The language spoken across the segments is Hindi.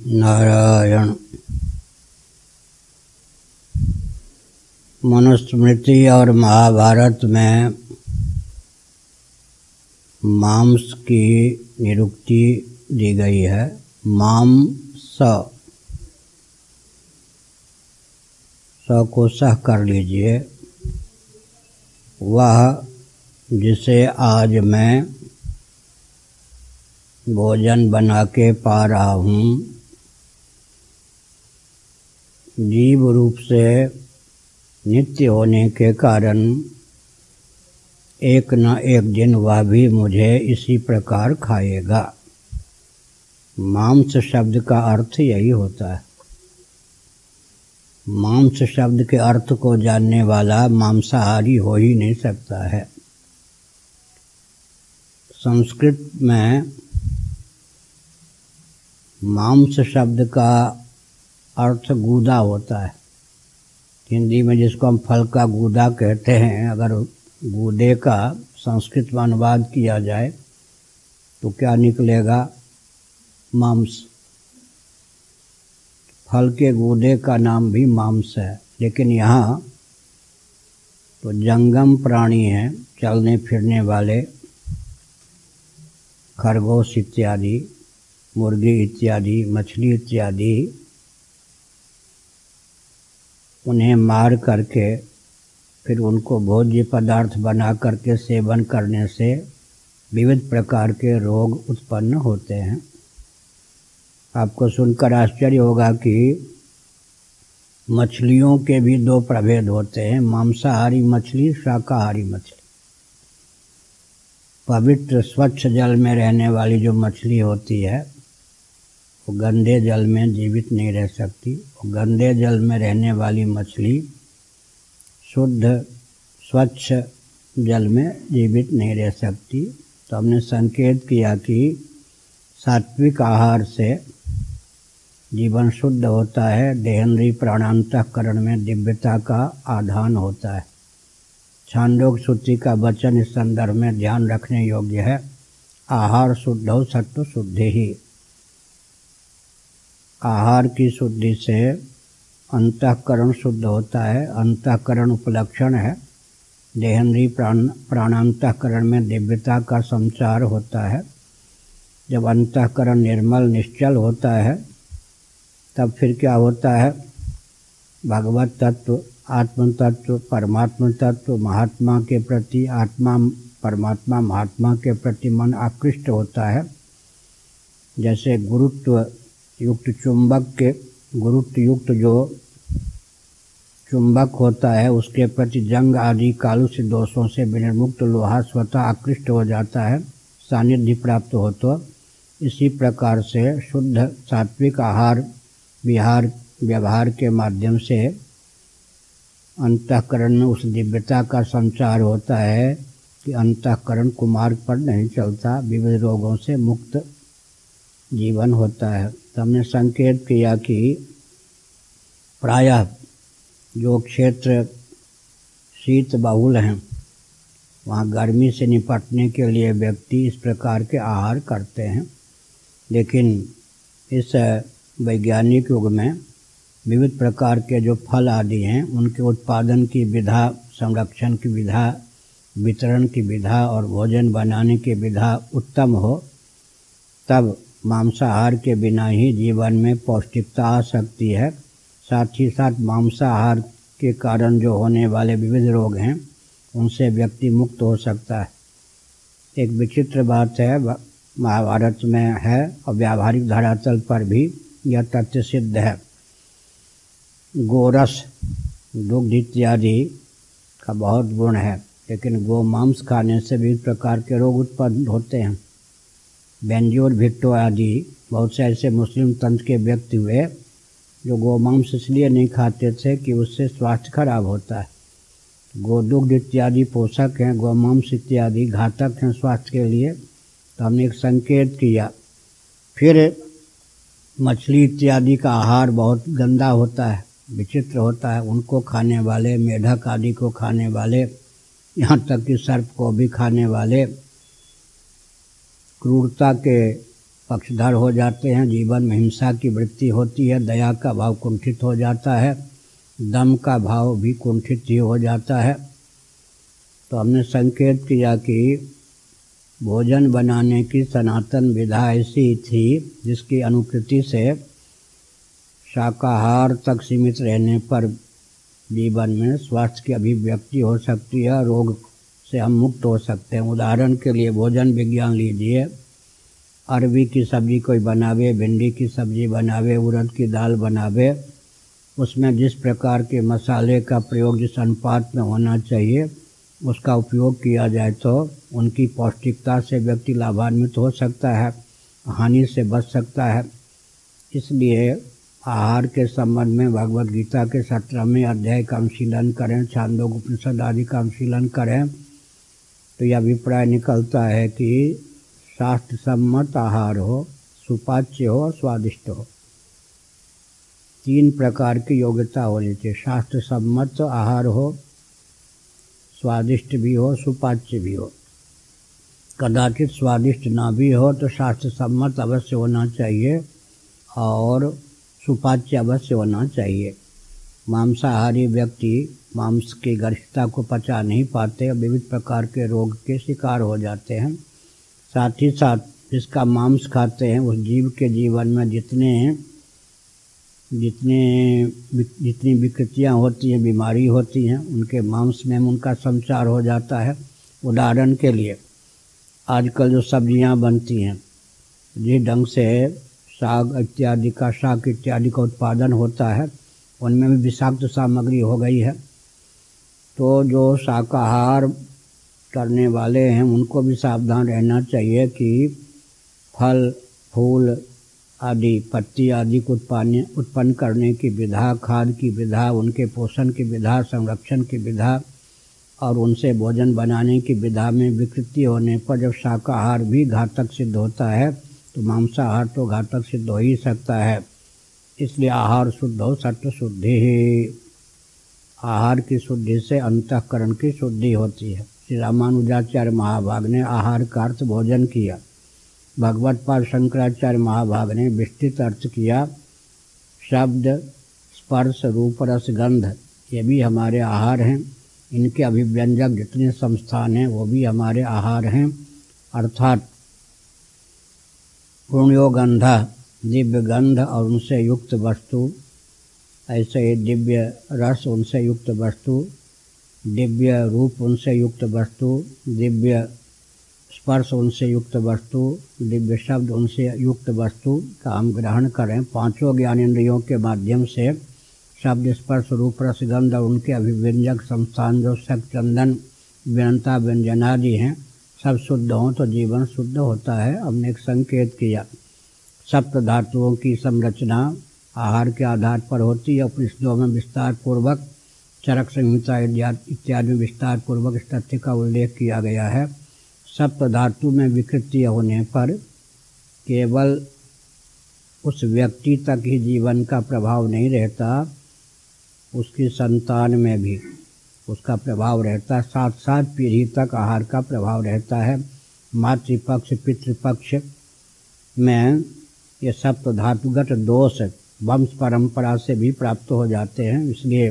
नारायण। मनुस्मृति और महाभारत में मांस की निरुक्ति दी गई है। माम स स को सह कर लीजिए। वह जिसे आज मैं भोजन बना के पा रहा हूँ जीव रूप से नित्य होने के कारण एक न एक दिन वह भी मुझे इसी प्रकार खाएगा। मांस शब्द का अर्थ यही होता है। मांस शब्द के अर्थ को जानने वाला मांसाहारी हो ही नहीं सकता है। संस्कृत में मांस शब्द का अर्थ गूदा होता है। हिंदी में जिसको हम फल का गूदा कहते हैं, अगर गूदे का संस्कृत में अनुवाद किया जाए तो क्या निकलेगा? मांस। फल के गूदे का नाम भी मांस है, लेकिन यहाँ तो जंगम प्राणी हैं, चलने फिरने वाले, खरगोश इत्यादि, मुर्गी इत्यादि, मछली इत्यादि उन्हें मार करके, फिर उनको भोज्य पदार्थ बना करके सेवन करने से विविध प्रकार के रोग उत्पन्न होते हैं। आपको सुनकर आश्चर्य होगा कि मछलियों के भी दो प्रभेद होते हैं, मांसाहारी मछली, शाकाहारी मछली। पवित्र, स्वच्छ जल में रहने वाली जो मछली होती है वो गंदे जल में जीवित नहीं रह सकती। और गंदे जल में रहने वाली मछली शुद्ध, स्वच्छ जल में जीवित नहीं रह सकती। तो हमने संकेत किया कि सात्विक आहार से जीवन शुद्ध होता है, देहेंद्री प्राणांतकरण में दिव्यता का आधान होता है। छांदोग श्रुति का वचन इस संदर्भ में ध्यान रखने योग्य है। आहार शुद्ध हो, सत्व शुद्धि ही। आहार की शुद्धि से अंतकरण शुद्ध होता है, अंतकरण उपलक्षण है। देहेंद्री प्राण, प्राणांतकरण में दिव्यता का संचार होता है। जब अंतकरण निर्मल, निश्चल होता है, तब फिर क्या होता है? भगवत तत्व, आत्म तत्व, परमात्म तत्व, महात्मा के प्रति आत्मा, परमात्मा, महात्मा के प्रति मन आकृष्ट होता है। जैसे गुरुत्व युक्त चुंबक के, गुरुत्व युक्त जो चुंबक होता है, उसके प्रति जंग आदि कालु से दोषों से विनिर्मुक्त लोहा स्वतः आकृष्ट हो जाता है, सानिध्य प्राप्त हो तो। इसी प्रकार से शुद्ध सात्विक आहार, विहार, व्यवहार के माध्यम से अंतकरण में उस दिव्यता का संचार होता है कि अंतकरण कुमार्ग पर नहीं चलता, विविध रोगों से मुक्त जीवन होता है। तो हमने संकेत किया कि प्रायः जो क्षेत्र शीत बहुल हैं, वहाँ गर्मी से निपटने के लिए व्यक्ति इस प्रकार के आहार करते हैं। लेकिन इस वैज्ञानिक युग में विविध प्रकार के जो फल आदि हैं, उनके उत्पादन की विधा, संरक्षण की विधा, वितरण की विधा और भोजन बनाने की विधा उत्तम हो, तब मांसाहार के बिना ही जीवन में पौष्टिकता आ सकती है। साथ ही साथ मांसाहार के कारण जो होने वाले विविध रोग हैं, उनसे व्यक्ति मुक्त हो सकता है। एक विचित्र बात है महाभारत में है और व्यावहारिक धरातल पर भी यह तथ्य सिद्ध है। गोरस, दुग्ध इत्यादि का बहुत गुण है, लेकिन गो मांस खाने से विभिन्न प्रकार के रोग उत्पन्न होते हैं। बेंजोर भिट्टो आदि बहुत से ऐसे मुस्लिम तंत्र के व्यक्ति हुए जो गोमांस इसलिए नहीं खाते थे कि उससे स्वास्थ्य खराब होता है। गोदुग्ध इत्यादि पोषक हैं गोमांस इत्यादि घातक हैं स्वास्थ्य के लिए। तो हमने एक संकेत किया। फिर मछली इत्यादि का आहार बहुत गंदा होता है, विचित्र होता है। उनको खाने वाले, मेढक आदि को खाने वाले, यहाँ तक कि सर्प को भी खाने वाले क्रूरता के पक्षधर हो जाते हैं, जीवन में हिंसा की वृत्ति होती है, दया का भाव कुंठित हो जाता है, दम का भाव भी कुंठित ही हो जाता है। तो हमने संकेत किया कि भोजन बनाने की सनातन विधा ऐसी थी, जिसकी अनुकृति से शाकाहार तक सीमित रहने पर जीवन में स्वास्थ्य की अभिव्यक्ति हो सकती है, रोग से हम मुक्त हो सकते हैं। उदाहरण के लिए भोजन विज्ञान लीजिए। अरबी की सब्ज़ी कोई बनावे, भिंडी की सब्ज़ी बनावे, उड़द की दाल बनावे, उसमें जिस प्रकार के मसाले का प्रयोग जिस अनुपात में होना चाहिए, उसका उपयोग किया जाए तो उनकी पौष्टिकता से व्यक्ति लाभान्वित हो सकता है, हानि से बच सकता है। इसलिए आहार के संबंध में भगवत गीता के सत्रहवें अध्याय का अनुशीलन करें छांदोग उपनिषद आदि का अनुशीलन करें। तो यह अभिप्राय निकलता है कि शास्त्र सम्मत आहार हो, सुपाच्य हो स्वादिष्ट हो। तीन प्रकार की योग्यता होनी चाहिए। शास्त्र सम्मत आहार हो, स्वादिष्ट भी हो, सुपाच्य भी हो। कदाचित स्वादिष्ट ना भी हो तो शास्त्र सम्मत अवश्य होना चाहिए और सुपाच्य अवश्य होना चाहिए। मांसाहारी व्यक्ति मांस की गरिष्ठता को पचा नहीं पाते और विविध प्रकार के रोग के शिकार हो जाते हैं। साथ ही साथ जिसका मांस खाते हैं, उस जीव के जीवन में जितने जितने जितनी विकृतियाँ होती हैं, बीमारी होती हैं, उनके मांस में उनका संचार हो जाता है। उदाहरण के लिए, आजकल जो सब्ज़ियाँ बनती हैं, जिस ढंग से साग इत्यादि का, साग इत्यादि का उत्पादन होता है उनमें भी विषाक्त सामग्री हो गई है। तो जो शाकाहार करने वाले हैं, उनको भी सावधान रहना चाहिए कि फल, फूल आदि, पत्ती आदि को उत्पादन उत्पन्न करने की विधा, खाद की विधा, उनके पोषण की विधा, संरक्षण की विधा और उनसे भोजन बनाने की विधा में विकृति होने पर जब शाकाहार भी घातक सिद्ध होता है तो मांसाहार तो घातक सिद्ध हो ही सकता है। इसलिए आहार शुद्ध हो सत्य शुद्धि ही। आहार की शुद्धि से अंतकरण की शुद्धि होती है। श्री रामानुजाचार्य महाभाग ने आहार का अर्थ भोजन किया। भगवत पाल शंकराचार्य महाभाग ने विस्तृत अर्थ किया। शब्द, स्पर्श, रूप, रस, गंध, ये भी हमारे आहार हैं। इनके अभिव्यंजक जितने संस्थान हैं, वो भी हमारे आहार हैं। अर्थात पुण्योगंधा दिव्य गंध और उनसे युक्त वस्तु, ऐसे ही दिव्य रस उनसे युक्त वस्तु, दिव्य रूप उनसे युक्त वस्तु, दिव्य स्पर्श उनसे युक्त वस्तु, दिव्य शब्द उनसे युक्त वस्तु का हम ग्रहण करें। पाँचों ज्ञानेन्द्रियों के माध्यम से शब्द, स्पर्श, रूप रसगंध और उनके अभिव्यंजक संस्थान जो शक चंदन व्यंता व्यंजनादि हैं, सब शुद्ध हों तो जीवन शुद्ध होता है। हमने एक संकेत किया। सप्त धातुओं की संरचना आहार के आधार पर होती है। उपनिषदों में विस्तार पूर्वक चरक संहिता इत्यादि में विस्तार पूर्वक इस तथ्य का उल्लेख किया गया है। सप्त धातु में विकृति होने पर केवल उस व्यक्ति तक ही जीवन का प्रभाव नहीं रहता, उसकी संतान में भी उसका प्रभाव रहता। है साथ साथ पीढ़ी तक आहार का प्रभाव रहता है। मातृपक्ष, पितृपक्ष में ये सप्त धातुगत दोष वंश परंपरा से भी प्राप्त हो जाते हैं। इसलिए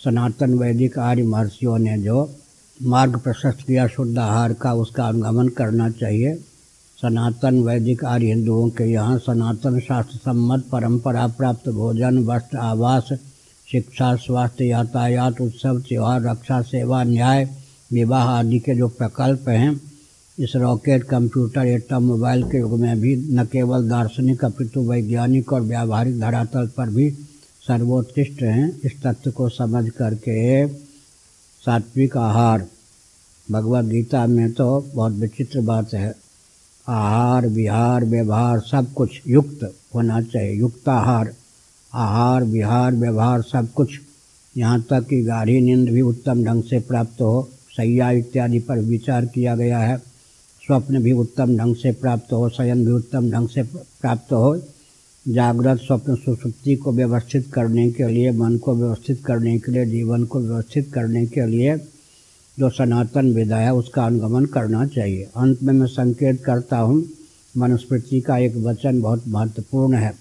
सनातन वैदिक आर्य महर्षियों ने जो मार्ग प्रशस्त किया शुद्ध आहार का, उसका अनुगमन करना चाहिए। सनातन वैदिक आर्य हिंदुओं के यहाँ सनातन शास्त्र सम्मत परंपरा प्राप्त, भोजन, वस्त्र, आवास, शिक्षा, स्वास्थ्य, यातायात, उत्सव, त्यौहार, रक्षा, सेवा, न्याय, विवाह आदि के जो प्रकल्प हैं इस रॉकेट कंप्यूटर एटम मोबाइल के युग में भी न केवल दार्शनिक, अपितु वैज्ञानिक और व्यावहारिक धरातल पर भी सर्वोत्कृष्ट हैं। इस तथ्य को समझ करके सात्विक आहार, भगवत गीता में तो बहुत विचित्र बात है। आहार, विहार, व्यवहार सब कुछ युक्त होना चाहिए। युक्त आहार आहार, विहार, व्यवहार सब कुछ यहाँ तक कि गाढ़ी नींद भी उत्तम ढंग से प्राप्त हो। सैया इत्यादि पर विचार किया गया है। स्वप्न भी उत्तम ढंग से प्राप्त हो, शयन भी उत्तम ढंग से प्राप्त हो, जागृत स्वप्न सुसुप्ति को व्यवस्थित करने के लिए, मन को व्यवस्थित करने के लिए, जीवन को व्यवस्थित करने के लिए जो सनातन विधा है, उसका अनुगमन करना चाहिए। अंत में मैं संकेत करता हूँ, मनुस्मृति का एक वचन बहुत महत्वपूर्ण है।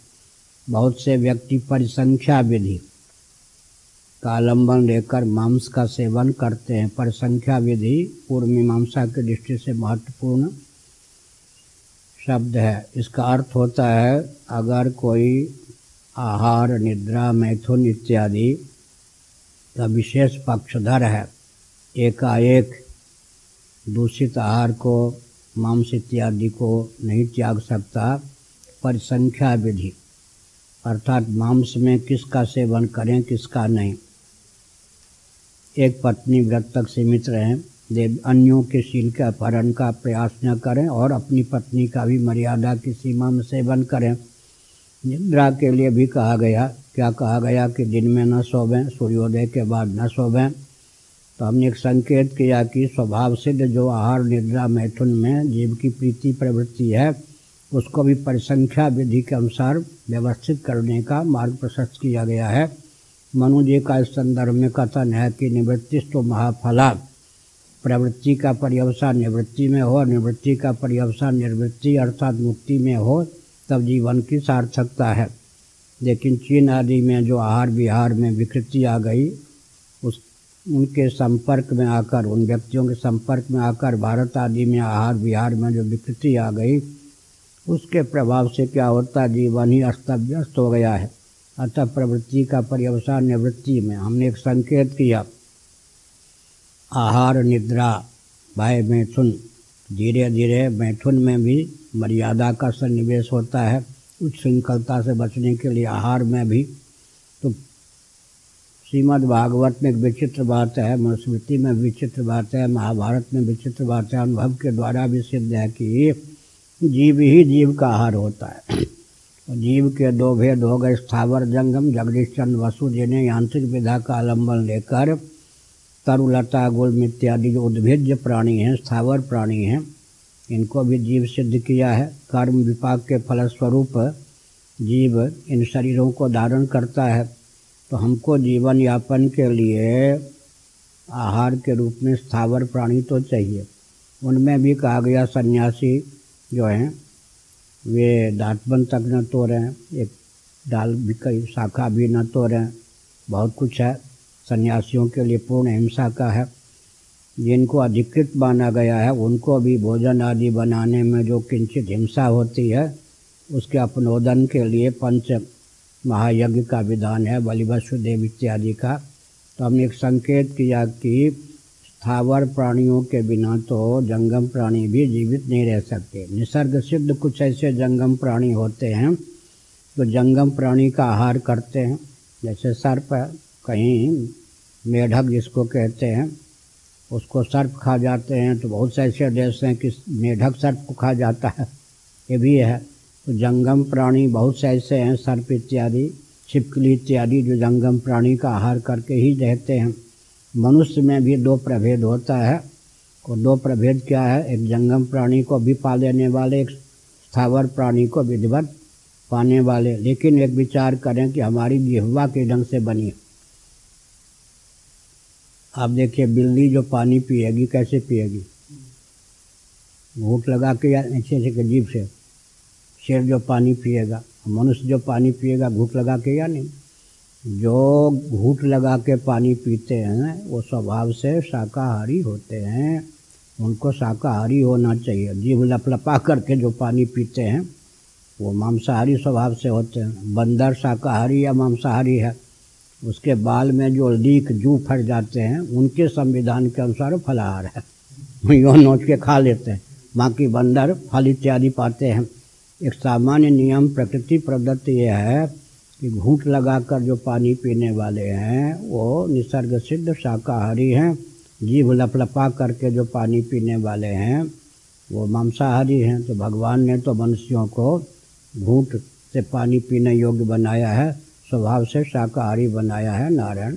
बहुत से व्यक्ति परिसंख्या विधि का आलंबन लेकर मांस का सेवन करते हैं। परिसंख्या विधि पूर्व मीमांसा की दृष्टि से महत्वपूर्ण शब्द है। इसका अर्थ होता है, अगर कोई आहार, निद्रा, मैथुन इत्यादि का विशेष पक्षधर है, एकाएक दूषित आहार को, मांस इत्यादि को नहीं त्याग सकता परिसंख्या विधि, अर्थात मांस में किसका सेवन करें, किसका नहीं। एक पत्नी व्रत तक सीमित रहें। देव अन्यों के शील के अपहरण का प्रयास न करें और अपनी पत्नी का भी मर्यादा की सीमा में सेवन करें। निद्रा के लिए भी कहा गया, क्या कहा गया कि दिन में न सोवें, सूर्योदय के बाद न सोवें। तो हमने एक संकेत किया कि स्वभाव सिद्ध जो आहार निद्रा मैथुन में जीव की प्रीति प्रवृत्ति है, उसको भी परिसंख्या विधि के अनुसार व्यवस्थित करने का मार्ग प्रशस्त किया गया है। मनु जी का इस संदर्भ में कथन है कि निवृत्ति तो महाफला। प्रवृत्ति का पर्यवसान निवृत्ति में हो, निवृत्ति का पर्यवसान निवृत्ति अर्थात मुक्ति में हो, तब जीवन की सार्थकता है। लेकिन चीन आदि में जो आहार विहार में विकृति आ गई, उस, उनके संपर्क में आकर, उन व्यक्तियों के संपर्क में आकर, भारत आदि में आहार विहार में जो विकृति आ गई, उसके प्रभाव से क्या होता, जीवन ही अस्त व्यस्त हो गया है। अतः प्रवृत्ति का पर्यवसान निवृत्ति में हमने एक संकेत किया। आहार, निद्रा, भय मैथुन। धीरे धीरे मैथुन में भी मर्यादा का सन्निवेश होता है। उच्च श्रृंखलता से बचने के लिए आहार में भी। तो श्रीमद् भागवत में एक विचित्र बात है, मनुस्मृति में विचित्र बात है, महाभारत में विचित्र बात है, अनुभव के द्वारा भी सिद्ध है कि जीव ही जीव का आहार होता है। जीव के दो भेद हो गए स्थावर जंगम जगदीश चंद्र वसु जिन्हें यांत्रिक विधा का आलंबन लेकर तरुलता गुल इत्यादि जो उद्भिज्य प्राणी हैं, स्थावर प्राणी हैं, इनको भी जीव सिद्ध किया है। कर्म विपाक के फलस्वरूप जीव इन शरीरों को धारण करता है। तो हमको जीवन यापन के लिए आहार के रूप में स्थावर प्राणी तो चाहिए। उनमें भी कहा गया सन्यासी जो हैं वे दांतबन तक न तो रहे एक डाल भी कई शाखा भी न तो रहे बहुत कुछ है, सन्यासियों के लिए पूर्ण हिंसा का है। जिनको अधिकृत माना गया है, उनको भी भोजन आदि बनाने में जो किंचित हिंसा होती है, उसके अपनोदन के लिए पंच महायज्ञ का विधान है बलिवसुदेव इत्यादि का। तो हमने एक संकेत किया कि स्थावर प्राणियों के बिना तो जंगम प्राणी भी जीवित नहीं रह सकते। निसर्ग सिद्ध कुछ ऐसे जंगम प्राणी होते हैं, जो तो जंगम प्राणी का आहार करते हैं। जैसे सर्प कहीं मेढक जिसको कहते हैं, उसको सर्प खा जाते हैं तो बहुत से ऐसे देश हैं कि मेढक सर्प को खा जाता है। ये भी है। तो जंगम प्राणी, बहुत से ऐसे हैं, सर्प इत्यादि, छिपकली इत्यादि, जो जंगम प्राणी का आहार करके ही रहते हैं। मनुष्य में भी दो प्रभेद होता है, और दो प्रभेद क्या है? एक जंगम प्राणी को भी पा लेने वाले, एक स्थावर प्राणी को विधिवत पाने वाले। लेकिन एक विचार करें कि हमारी जिहवा के ढंग से बनी आप देखिए, बिल्ली जो पानी पिएगी, कैसे पिएगी? भूख लगा के या ऐसे ऐसे जीप से? शेर जो पानी पिएगा, मनुष्य जो पानी पिएगा, भूख लगा के या नहीं? जो घूट लगा के पानी पीते हैं, वो स्वभाव से शाकाहारी होते हैं। उनको शाकाहारी होना चाहिए। जीव लपलपा करके जो पानी पीते हैं, वो मांसाहारी स्वभाव से होते हैं। बंदर शाकाहारी या मांसाहारी है, उसके बाल में जो लीक जू फट जाते हैं, उनके संविधान के अनुसार फलाहार है। यो नोच के खा लेते हैं। बाकी बंदर फल इत्यादि पाते हैं। एक सामान्य नियम प्रकृति प्रदत्त ये है कि घूट लगाकर जो पानी पीने वाले हैं, वो निसर्ग सिद्ध शाकाहारी हैं। जीभ लपलपा करके जो पानी पीने वाले हैं, वो मांसाहारी हैं। तो भगवान ने तो मनुष्यों को घूट से पानी पीने योग्य बनाया है, स्वभाव से शाकाहारी बनाया है, नारायण।